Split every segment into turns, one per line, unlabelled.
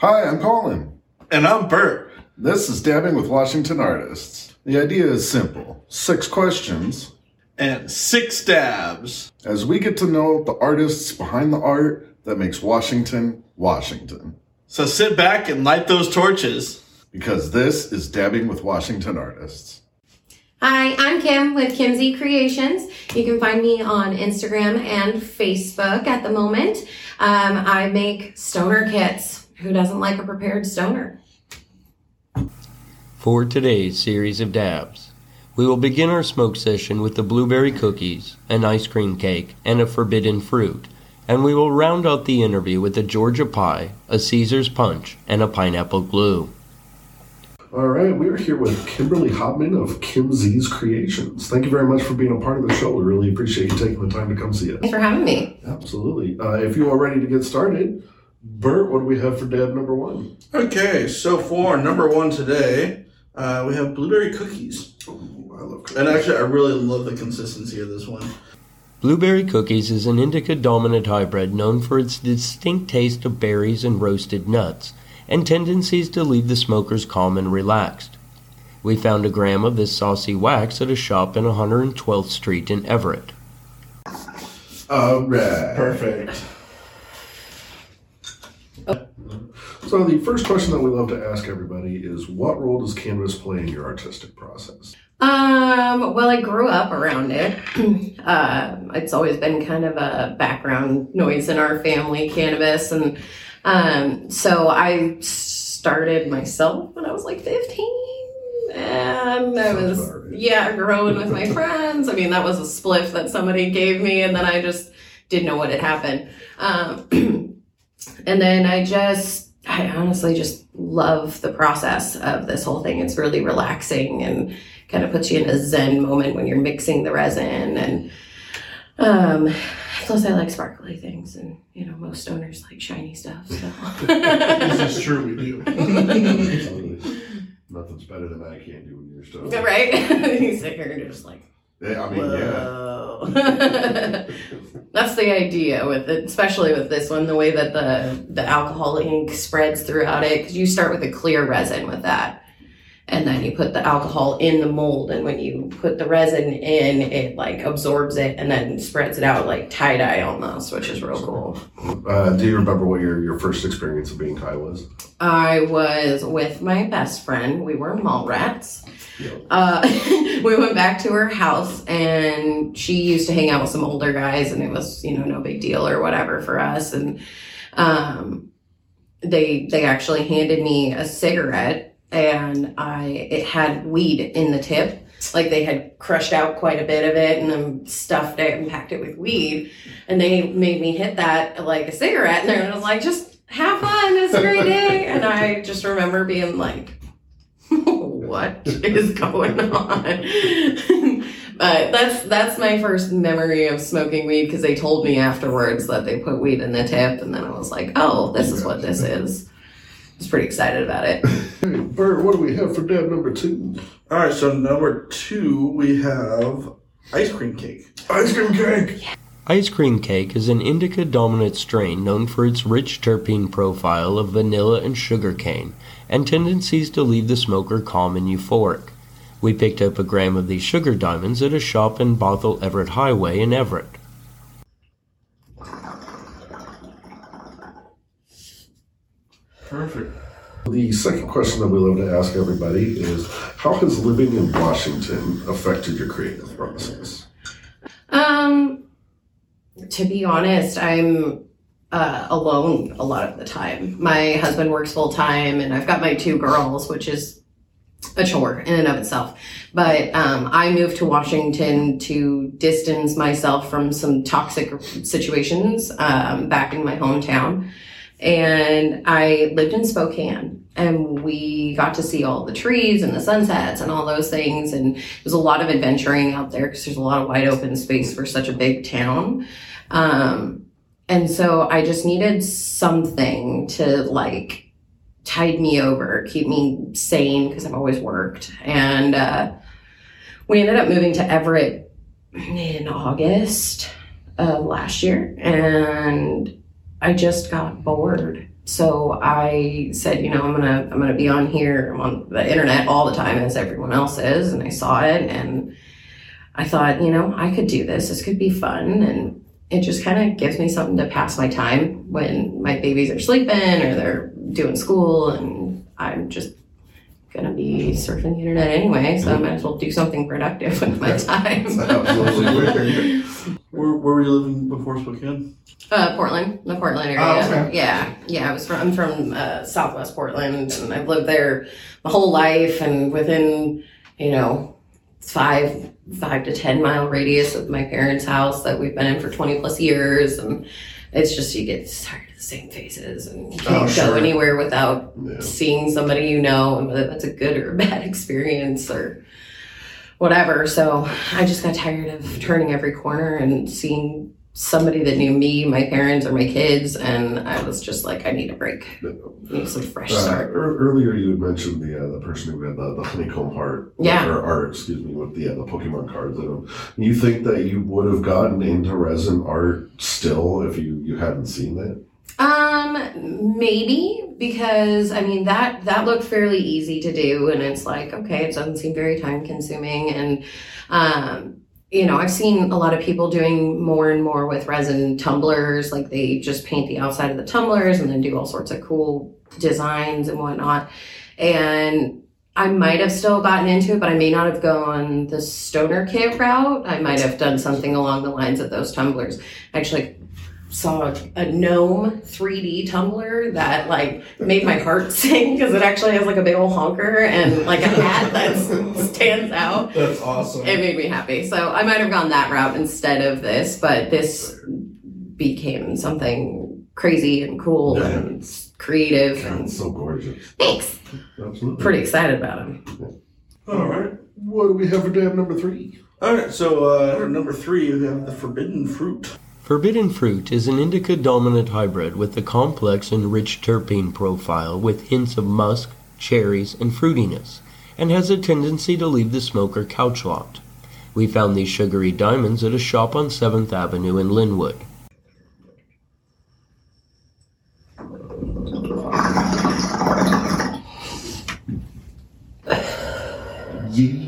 Hi, I'm Colin.
And I'm Bert.
This is Dabbing with Washington Artists. The idea is simple six questions.
And six dabs.
As we get to know the artists behind the art that makes Washington, Washington.
So sit back and light those torches.
Because this is Dabbing with Washington Artists.
Hi, I'm Kim with Kim Z Creations. You can find me on Instagram and Facebook at the moment. Um, I make stoner kits. Who doesn't like a prepared stoner?
For today's series of dabs, we will begin our smoke session with the blueberry cookies, an ice cream cake, and a forbidden fruit, and we will round out the interview with a Georgia pie, a Caesar's punch, and a pineapple glue.
All right, we are here with Kimberly Hopman of Kim Z's Creations. Thank you very much for being a part of the show. We really appreciate you taking the time to come see us.
Thanks for having me.
Absolutely. Uh, if you are ready to get started, Bert, what do we have for dab number one?
Okay, so for number one today, uh, we have blueberry cookies.
Ooh, I love cookies.
And actually, I really love the consistency of this one.
Blueberry Cookies is an indica dominant hybrid known for its distinct taste of berries and roasted nuts, and tendencies to leave the smokers calm and relaxed. We found a gram of this saucy wax at a shop in 112th Street in Everett.
All right.
Perfect.
So the first question that we love to ask everybody is, what role does cannabis play in your artistic process?
Um, well, I grew up around it. um, it's always been kind of a background noise in our family, cannabis. And um, so I started myself when I was like 15. And I was,
Sounds about right.
yeah, growing with my friends. I mean, that was a spliff that somebody gave me, and then I just didn't know what had happened. Um, and then I just, I honestly just love the process of this whole thing. It's really relaxing and kind of puts you in a zen moment when you're mixing the resin and um plus I like sparkly things and you know most owners like shiny stuff so
This is true, we do.
Absolutely. Nothing's better than I can't do when you're stuff.
right you sit here and you're just like
I mean, yeah.
that's the idea with it especially with this one the way that the the alcohol ink spreads throughout it because you start with a clear resin with that and then you put the alcohol in the mold and when you put the resin in it like absorbs it and then spreads it out like tie-dye almost which is real cool
Uh, do you remember what your, your first experience of being high was?
i was with my best friend we were mall rats
Yep.
uh, we went back to her house and she used to hang out with some older guys and it was you know no big deal or whatever for us and um, they they actually handed me a cigarette and i it had weed in the tip like they had crushed out quite a bit of it and then stuffed it and packed it with weed and they made me hit that like a cigarette and I was like just have fun it's a great day and i just remember being like what is going on? but that's that's my first memory of smoking weed because they told me afterwards that they put weed in the tip, and then I was like, oh, this is what this is. I was pretty excited about it.
Hey, Bert, what do we have for dab number two?
All right, so number two, we have ice cream cake.
Ice cream cake.
Ice Cream Cake is an indica dominant strain known for its rich terpene profile of vanilla and sugarcane and tendencies to leave the smoker calm and euphoric. We picked up a gram of these sugar diamonds at a shop in Bothell Everett Highway in Everett.
Perfect.
The second question that we love to ask everybody is, how has living in Washington affected your creative process?
Um, to be honest, I'm uh, alone a lot of the time. My husband works full time, and I've got my two girls, which is a chore in and of itself. But um, I moved to Washington to distance myself from some toxic situations um, back in my hometown. And I lived in Spokane and we got to see all the trees and the sunsets and all those things. And was a lot of adventuring out there because there's a lot of wide open space for such a big town. Um, and so I just needed something to like tide me over, keep me sane because I've always worked. And uh, we ended up moving to Everett in August of last year. And I just got bored so I said, you know, I'm gonna I'm gonna be on here I'm on the internet all the time as everyone else is, and I saw it and I thought, you know, I could do this. This could be fun, and it just kind of gives me something to pass my time when my babies are sleeping or they're doing school, and I'm just gonna be surfing the internet anyway, so I might as well do something productive with my time.
Absolutely.
Where, where were you living before Spokane?
Uh, Portland, the Portland area.
Oh, okay.
Yeah, yeah. I was from I'm from uh, Southwest Portland, and I've lived there my whole life. And within you know five five to ten mile radius of my parents' house that we've been in for twenty plus years, and it's just you get tired of the same faces, and you can't
Oh, sure.
go anywhere without
Yeah.
seeing somebody you know, and whether that's a good or a bad experience or whatever. So I just got tired of turning every corner and seeing somebody that knew me, my parents, or my kids, and I was just like, I need a break. need some fresh
Uh,
start.
ear- earlier, you had mentioned the uh, the person who had the, the honeycomb heart,
Yeah.
or art, excuse me, with the uh, the Pokemon cards in them. You think that you would have gotten into resin art still if you you hadn't seen that?
Um, maybe because I mean that that looked fairly easy to do, and it's like okay, it doesn't seem very time consuming, and um, you know, I've seen a lot of people doing more and more with resin tumblers, like they just paint the outside of the tumblers and then do all sorts of cool designs and whatnot, and. I might have still gotten into it, but I may not have gone the stoner kit route. I might have done something along the lines of those tumblers. Actually, saw a gnome 3D tumbler that like made my heart sing because it actually has like a big old honker and like a hat that stands out.
That's awesome.
It made me happy. So I might have gone that route instead of this, but this became something crazy and cool
Yeah.
and creative
God,
and
so gorgeous.
thanks.
Absolutely.
Pretty excited about him.
All right.
What do we have for dab number three?
All right. So uh, number three, you have the forbidden fruit.
Forbidden Fruit is an indica dominant hybrid with a complex and rich terpene profile with hints of musk, cherries, and fruitiness, and has a tendency to leave the smoker couch locked. We found these sugary diamonds at a shop on 7th Avenue in Lynnwood.
Yeah.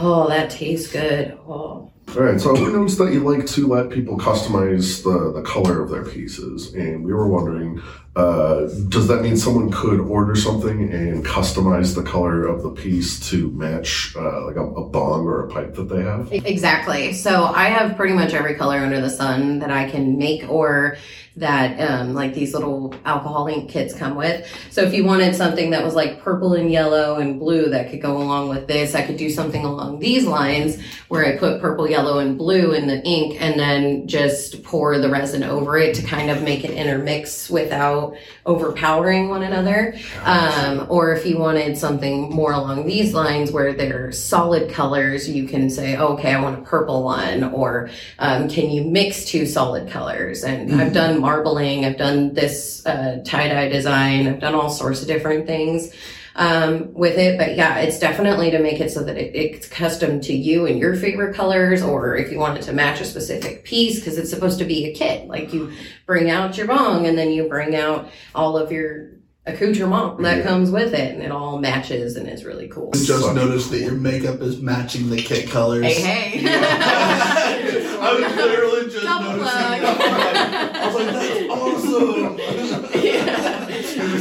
Oh, that tastes good. Oh.
All right, so we noticed that you like to let people customize the, the color of their pieces, and we were wondering, uh, does that mean someone could order something and customize the color of the piece to match uh, like a, a bong or a pipe that they have?
Exactly. So I have pretty much every color under the sun that I can make or that um, like these little alcohol ink kits come with. So if you wanted something that was like purple and yellow and blue that could go along with this, I could do something along these lines where I put purple, yellow, and blue in the ink and then just pour the resin over it to kind of make it intermix without overpowering one another. Um, or if you wanted something more along these lines where they're solid colors, you can say, okay, I want a purple one, or um, can you mix two solid colors? And I've done marbling, I've done this uh, tie dye design, I've done all sorts of different things um, with it. But yeah, it's definitely to make it so that it, it's custom to you and your favorite colors, or if you want it to match a specific piece, because it's supposed to be a kit. Like you bring out your bong and then you bring out all of your accoutrement that
Yeah.
comes with it, and it all matches and it's really cool.
Just noticed that your makeup is matching the kit colors.
Hey, hey.
I was literally just
Double
noticing.
plug.
that. I was like, that's awesome.
Yeah.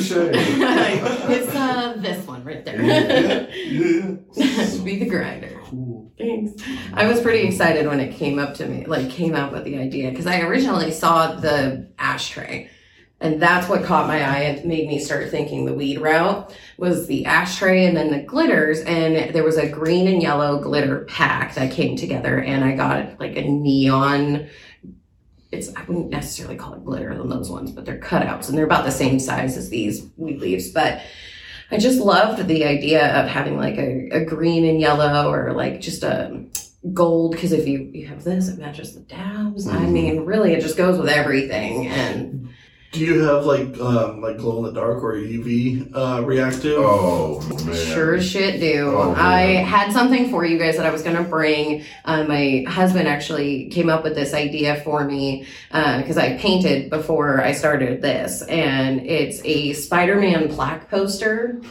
Touche.
it's uh this one right there.
yeah.
Be the grinder.
Cool.
Thanks. I was pretty excited when it came up to me, like came up with the idea, because I originally saw the ashtray. And that's what caught my eye and made me start thinking the weed route was the ashtray and then the glitters. And there was a green and yellow glitter pack that came together and I got like a neon. It's, I wouldn't necessarily call it glitter than those ones, but they're cutouts and they're about the same size as these weed leaves. But I just loved the idea of having like a, a green and yellow or like just a gold because if you you have this it matches the dabs i
Mhm.
mean really it just goes with everything and
Do you have like um, like glow in the dark or UV uh, reactive?
Oh man.
Sure shit do.
Oh,
I had something for you guys that I was gonna bring. Uh, my husband actually came up with this idea for me because I painted before I started this, and it's a Spider-Man plaque poster.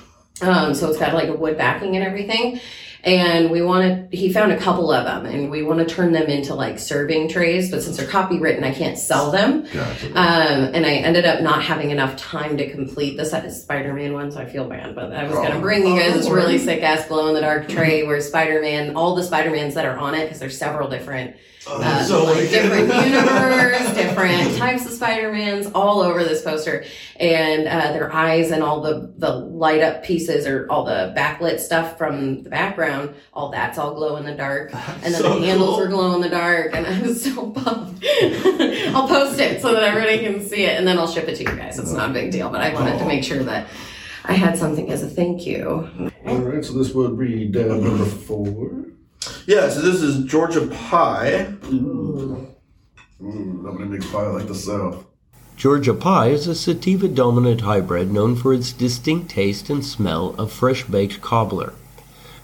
Um, so it's got like a wood backing and everything. And we wanted, he found a couple of them and we want to turn them into like serving trays, but since they're copywritten, I can't sell them.
Gotcha.
Um, and I ended up not having enough time to complete the set of Spider-Man one, so I feel bad. But I was
Oh.
gonna bring you guys this
Oh,
really sick ass glow in the dark tray where Spider-Man, all the Spider-Mans that are on it, because there's several different,
Oh,
uh,
so
like
like-
different universe, different types of Spider-Mans all over this poster, and uh, their eyes and all the the light up pieces or all the backlit stuff from the background, all that's all glow in the dark and then
So
the handles
cool.
were glow in the dark, and I was so pumped. I'll post it so that everybody can see it, and then I'll ship it to you guys. It's not a big deal, but I wanted to make sure that I had something as a thank you.
All right, so this would be down number four.
Yeah, so this is Georgia pie.
Mm, nobody makes pie like the South.
Georgia Pie is a sativa dominant hybrid known for its distinct taste and smell of fresh baked cobbler.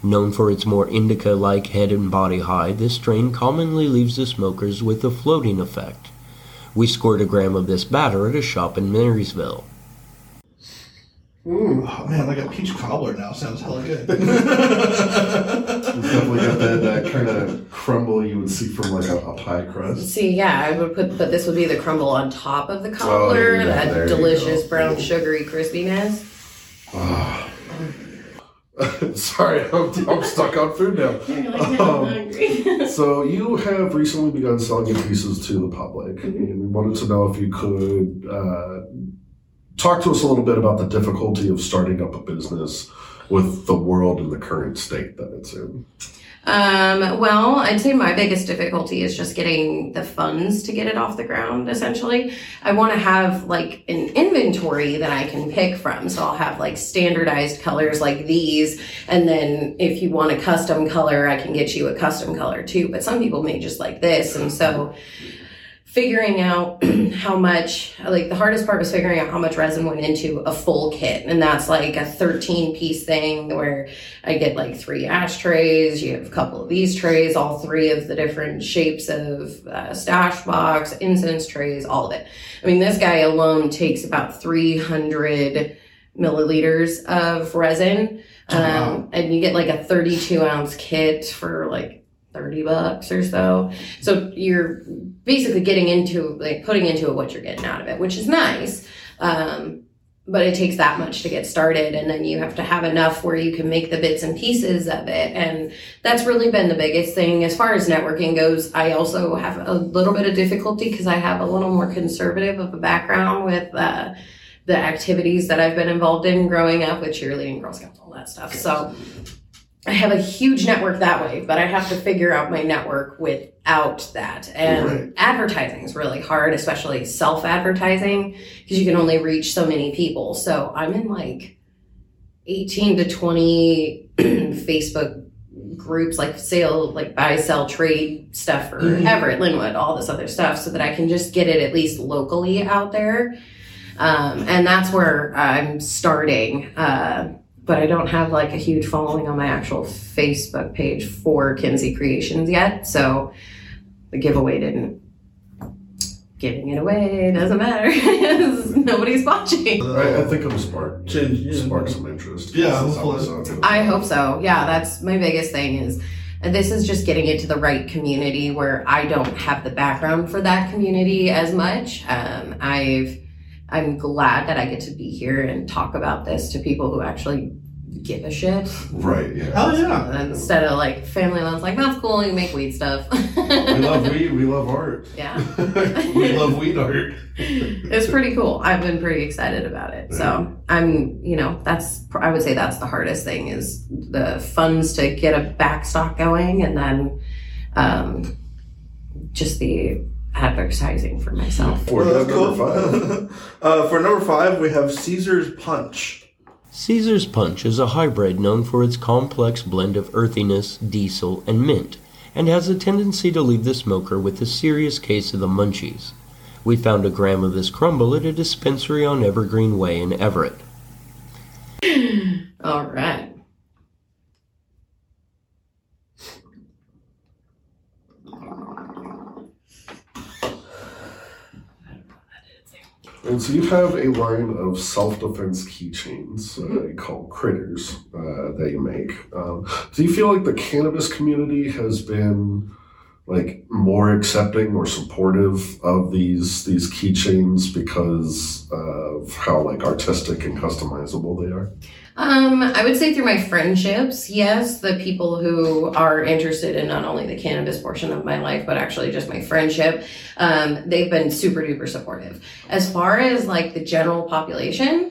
Known for its more indica like head and body high, this strain commonly leaves the smokers with a floating effect. We scored a gram of this batter at a shop in Marysville.
Oh man, like a peach cobbler now sounds hella good.
It's definitely got that, that kind of crumble you would see from like a, a pie crust.
See, yeah, I would put, but this would be the crumble on top of the cobbler,
Oh, yeah, there
that delicious
go.
brown sugary crispiness.
Sorry, I'm, I'm stuck on food now.
You're
Um, So you have recently begun selling your pieces to the public, and we wanted to know if you could uh, talk to us a little bit about the difficulty of starting up a business with the world in the current state that it's in.
Um, well, I'd say my biggest difficulty is just getting the funds to get it off the ground, essentially. I want to have like an inventory that I can pick from. So I'll have like standardized colors like these. And then if you want a custom color, I can get you a custom color too. But some people may just like this. And so figuring out how much like the hardest part was figuring out how much resin went into a full kit. And that's like a 13 piece thing where i get like three ashtrays you have a couple of these trays all three of the different shapes of uh, stash box incense trays all of it. I mean this guy alone takes about 300 milliliters of resin.
Oh, wow.
um, and you get like a 32 ounce kit for like 30 bucks or so so you're basically getting into like putting into it what you're getting out of it, which is nice. Um, but it takes that much to get started, and then you have to have enough where you can make the bits and pieces of it, and that's really been the biggest thing as far as networking goes. I also have a little bit of difficulty because I have a little more conservative of a background with uh, the activities that I've been involved in growing up with cheerleading, Girl Scouts, all that stuff. So I have a huge network that way, but I have to figure out my network without that. And
Right.
advertising is really hard, especially self advertising, because you can only reach so many people. So I'm in like 18 to 20 Facebook groups, like sale, like buy, sell, trade stuff for
Mhm.
Everett, Lynnwood, all this other stuff, so that I can just get it at least locally out there. Um, and that's where I'm starting. Uh, but I don't have like a huge following on my actual Facebook page for Kim Z Creations yet. So the giveaway didn't. Giving it away doesn't matter. 'cause Nobody's watching.
I, I think it'll spark
Change, yeah.
spark some interest.
Yeah,
This is
hopefully.
how it sounds.
I hope so. Yeah, that's my biggest thing is and this is just getting into the right community where I don't have the background for that community as much. Um, I've I'm glad that I get to be here and talk about this to people who actually give a shit.
Right, yeah.
Hell yeah.
Instead of like family ones like that's cool, you make weed stuff.
We love weed, we love art.
yeah.
we love weed art.
It's pretty cool. I've been pretty excited about it. So I'm, you know, that's I would say that's the hardest thing is the funds to get a backstock going, and then um, just the advertising for myself.
For
Well,
number
cool.
five.
uh, for number five, we have Caesar's Punch.
Caesar's Punch is a hybrid known for its complex blend of earthiness, diesel, and mint, and has a tendency to leave the smoker with a serious case of the munchies. We found a gram of this crumble at a dispensary on Evergreen Way in Everett.
All right.
And so you have a line of self-defense keychains uh, called critters uh, that you make. Um, do you feel like the cannabis community has been like more accepting or supportive of these these keychains because of how like artistic and customizable they are?
Um, I would say through my friendships, yes, the people who are interested in not only the cannabis portion of my life, but actually just my friendship, um, they've been super duper supportive. As far as like the general population,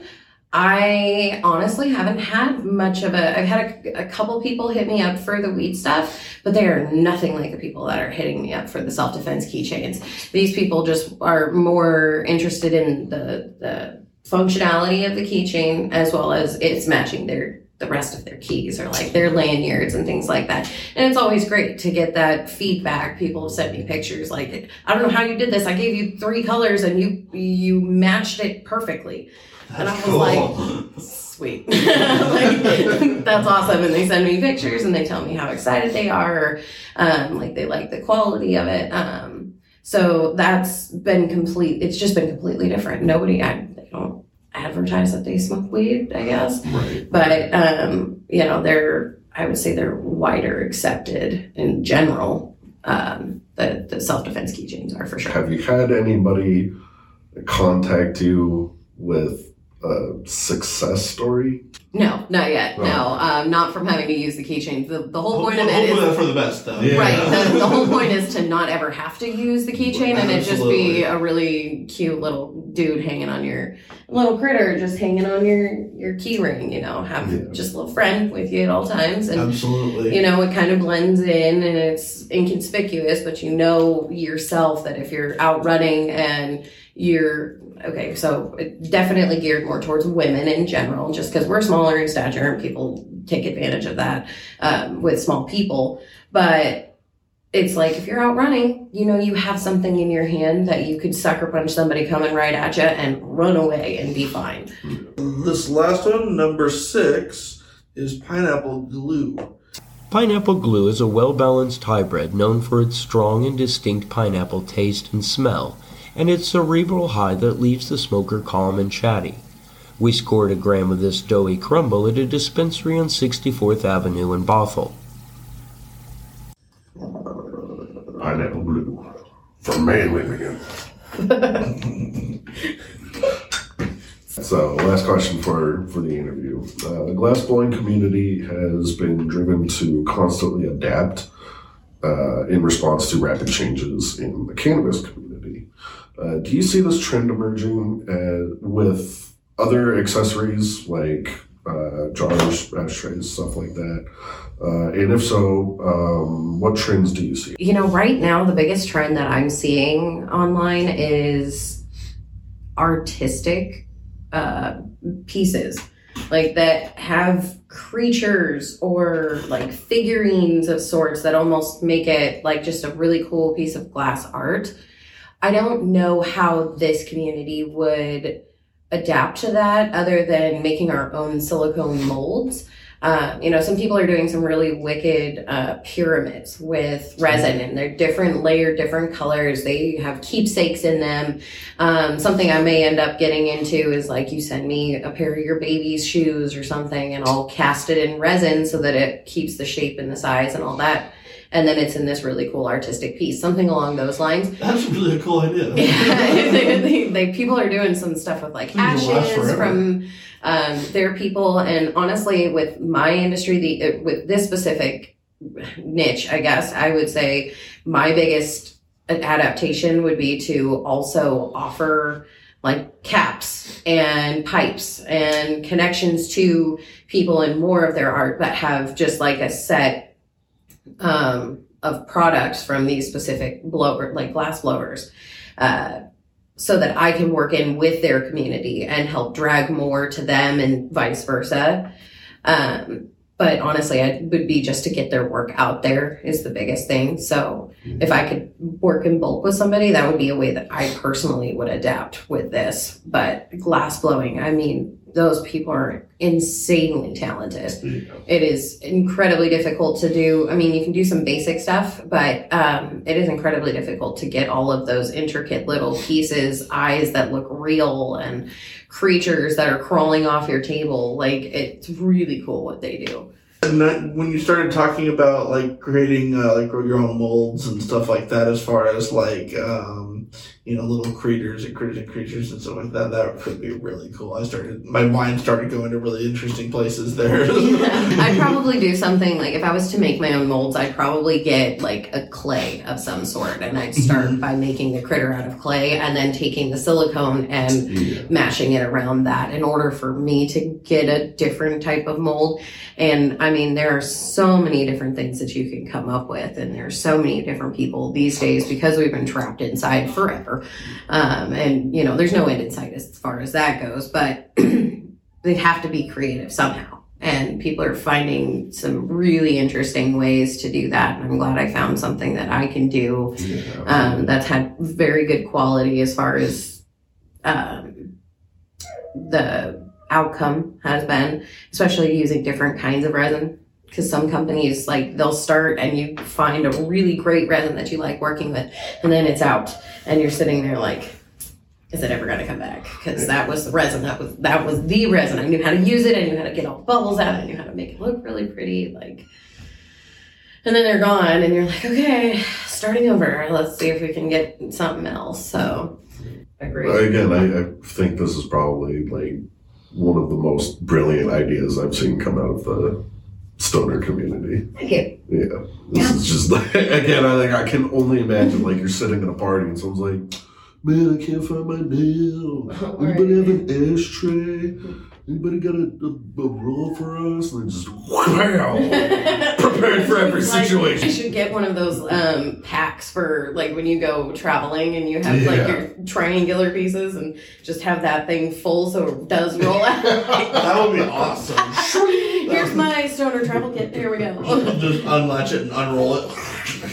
I honestly haven't had much of a. I've had a, a couple people hit me up for the weed stuff, but they are nothing like the people that are hitting me up for the self defense keychains. These people just are more interested in the the functionality of the keychain as well as it's matching their the rest of their keys or like their lanyards and things like that. And it's always great to get that feedback. People have sent me pictures like, I don't know how you did this. I gave you three colors and you you matched it perfectly. and I was
cool.
like, sweet. like, that's awesome. And they send me pictures and they tell me how excited they are, or, um, like they like the quality of it. Um, so that's been complete. It's just been completely different. Nobody, I, they don't advertise that they smoke weed, I guess.
Right.
But, um, you know, they're, I would say they're wider accepted in general. Um, the, the self-defense keychains are for sure.
Have you had anybody contact you with a success story?
No, not yet.
Oh.
No, um, not from having to use the keychains. The, the whole point of it
Hopefully
is
that's for the best, though.
Yeah.
right. The, the whole point is to not ever have to use the keychain, and it just be a really cute little dude hanging on your little critter, just hanging on your your key ring. You know, have
Yeah.
just a little friend with you at all times, and
Absolutely.
you know it kind of blends in and it's inconspicuous, but you know yourself that if you're out running and you're okay, so definitely geared more towards women in general, just because we're smaller in stature and people take advantage of that um, with small people. But it's like if you're out running, you know, you have something in your hand that you could sucker punch somebody coming right at you and run away and be fine.
This last one, number six, is pineapple glue.
Pineapple glue is a well balanced hybrid known for its strong and distinct pineapple taste and smell, and its cerebral high that leaves the smoker calm and chatty. We scored a gram of this doughy crumble at a dispensary on 64th Avenue in Bothell.
Pineapple blue from Manly again. so, last question for for the interview. Uh, the glass blowing community has been driven to constantly adapt uh, in response to rapid changes in the cannabis community. Uh, do you see this trend emerging uh, with other accessories like uh, jars, ashtrays, stuff like that? Uh, and if so, um, what trends do you see?
You know, right now, the biggest trend that I'm seeing online is artistic uh, pieces like that have creatures or like figurines of sorts that almost make it like just a really cool piece of glass art. I don't know how this community would adapt to that other than making our own silicone molds. Um, you know, some people are doing some really wicked uh, pyramids with resin, and they're different layered, different colors. They have keepsakes in them. Um, something I may end up getting into is like you send me a pair of your baby's shoes or something, and I'll cast it in resin so that it keeps the shape and the size and all that. And then it's in this really cool artistic piece, something along those lines.
That's really a cool idea.
Yeah, they, they, they- people are doing some stuff with like
Things will last
ashes from um, their people, and honestly, with my industry, the with this specific niche, I guess I would say my biggest adaptation would be to also offer like caps and pipes and connections to people and more of their art that have just like a set um, of products from these specific blower like glass blowers uh, so that I can work in with their community and help drag more to them and vice versa. Um, but honestly, it would be just to get their work out there is the biggest thing. So if I could work in bulk with somebody, that would be a way that I personally would adapt with this. But glass blowing, I mean, those people are insanely talented. It is incredibly difficult to do. I mean, you can do some basic stuff, but um, it is incredibly difficult to get all of those intricate little pieces, eyes that look real, and creatures that are crawling off your table. Like, it's really cool what they do.
And that, when you started talking about like creating uh, like your own molds and stuff like that, as far as like um, you know little creatures and critters and creatures and stuff like that, that could be really cool. I started my mind started going to really interesting places there.
I'd probably do something like if I was to make my own molds, I'd probably get like a clay of some sort, and I'd start mm-hmm. by making the critter out of clay, and then taking the silicone and
Yeah.
mashing it around that in order for me to get a different type of mold. And I mean, there are so many different things that you can come up with, and there's so many different people these days because we've been trapped inside forever. Um, and you know, there's no end in sight as far as that goes, but they have to be creative somehow. And people are finding some really interesting ways to do that. And I'm glad I found something that I can do
Yeah.
um, that's had very good quality as far as um, the outcome has been, especially using different kinds of resin. Because some companies, like, they'll start and you find a really great resin that you like working with, and then it's out, and you're sitting there like, is it ever going to come back? Because that was the resin. That was that was the resin. I knew how to use it. I knew how to get all the bubbles out. I knew how to make it look really pretty. Like, and then they're gone, and you're like, okay, starting over. Let's see if we can get something else. So, agree.
Again, I, I think this is probably like one of the most brilliant ideas I've seen come out of the stoner community.
Thank you.
Yeah, this is just like again. I like I can only imagine like you're sitting at a party and someone's like, "Man, I can't find my nail. Anybody have an ashtray? Anybody got a, a, a roll for us?" And just wow, prepared for every
Like,
situation.
You should get one of those um, packs for like when you go traveling and you have like your triangular pieces and just have that thing full so it does roll out.
that would be awesome.
Here's my stoner travel kit. Here we go.
Just unlatch it and unroll it.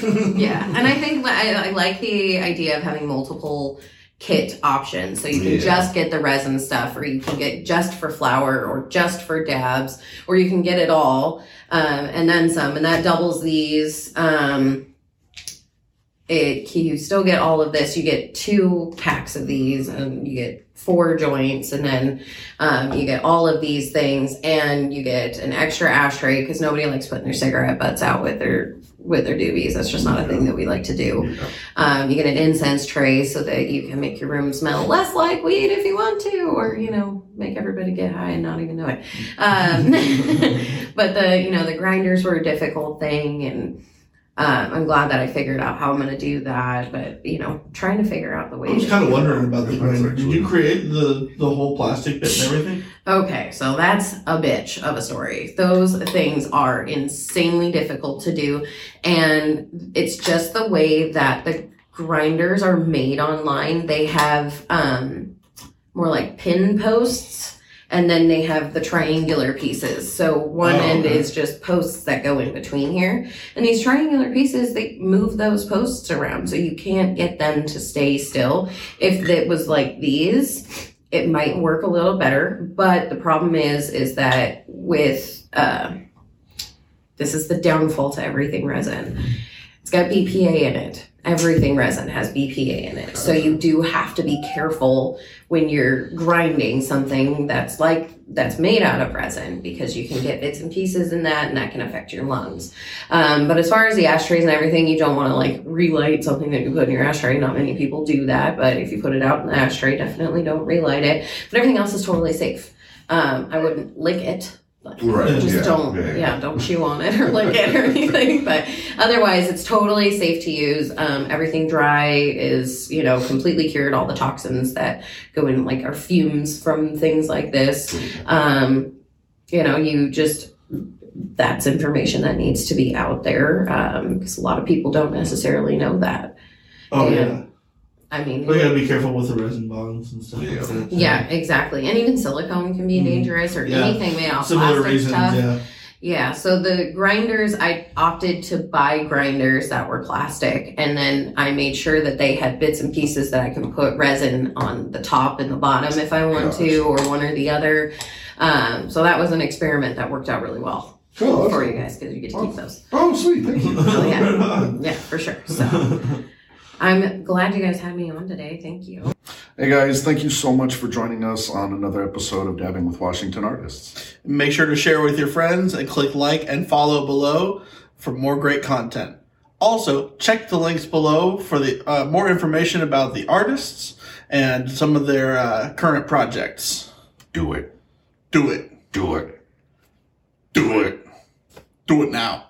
yeah, and I think I, I like the idea of having multiple kit options. So you can
Yeah.
just get the resin stuff, or you can get just for flour, or just for dabs, or you can get it all um, and then some, and that doubles these. Um, it you still get all of this. You get two packs of these, and you get four joints, and then um, you get all of these things, and you get an extra ashtray because nobody likes putting their cigarette butts out with their with their doobies. That's just not a thing that we like to do. Um, you get an incense tray so that you can make your room smell less like weed if you want to, or you know, make everybody get high and not even know it. Um, but the you know the grinders were a difficult thing, and um, I'm glad that I figured out how I'm going to do that. But you know, trying to figure out the way.
I was
to
kind of wondering about the
That's.
Did you create the the whole plastic bit and everything?
Okay, so that's a bitch of a story. Those things are insanely difficult to do, and it's just the way that the grinders are made online. They have um, more like pin posts, and then they have the triangular pieces. So one
Oh,
end
okay.
is just posts that go in between here, and these triangular pieces they move those posts around, so you can't get them to stay still. If it was like these it might work a little better but the problem is is that with uh, this is the downfall to everything resin it's got bpa in it everything resin has bpa in it. So you do have to be careful when you're grinding something that's like that's made out of resin because you can get bits and pieces in that and that can affect your lungs. Um, but as far as the ashtrays and everything you don't want to like relight something that you put in your ashtray. Not many people do that but if you put it out in the ashtray definitely don't relight it. But everything else is totally safe. Um, i wouldn't lick it but
Right,
just
yeah,
don't
yeah,
yeah, don't chew on it or lick it or anything but otherwise it's totally safe to use. Um, everything dry is you know completely cured. All the toxins that go in like our fumes from things like this. Um, you know you just that's information that needs to be out there because a lot of people don't necessarily know that.
Oh
Yeah.
yeah.
I mean
We gotta be careful with the resin bonds and stuff
Yeah.
like
yeah exactly and even silicone can be
Mhm.
dangerous or
Yeah.
anything made out of
Similar
plastic
reasons,
stuff
yeah.
Yeah, so the grinders, I opted to buy grinders that were plastic, and then I made sure that they had bits and pieces that I can put resin on the top and the bottom if I want to, or one or the other. Um, so that was an experiment that worked out really well
Cool.
for you guys because you get to keep those.
Oh, sweet. Thank you.
Oh, yeah. Yeah, for sure. So I'm glad you guys had me on today. Thank you.
Hey guys, thank you so much for joining us on another episode of Dabbing with Washington Artists.
Make sure to share with your friends and click like and follow below for more great content. Also, check the links below for the uh, more information about the artists and some of their uh, current projects.
Do it.
Do it.
Do it.
Do it. Do it now.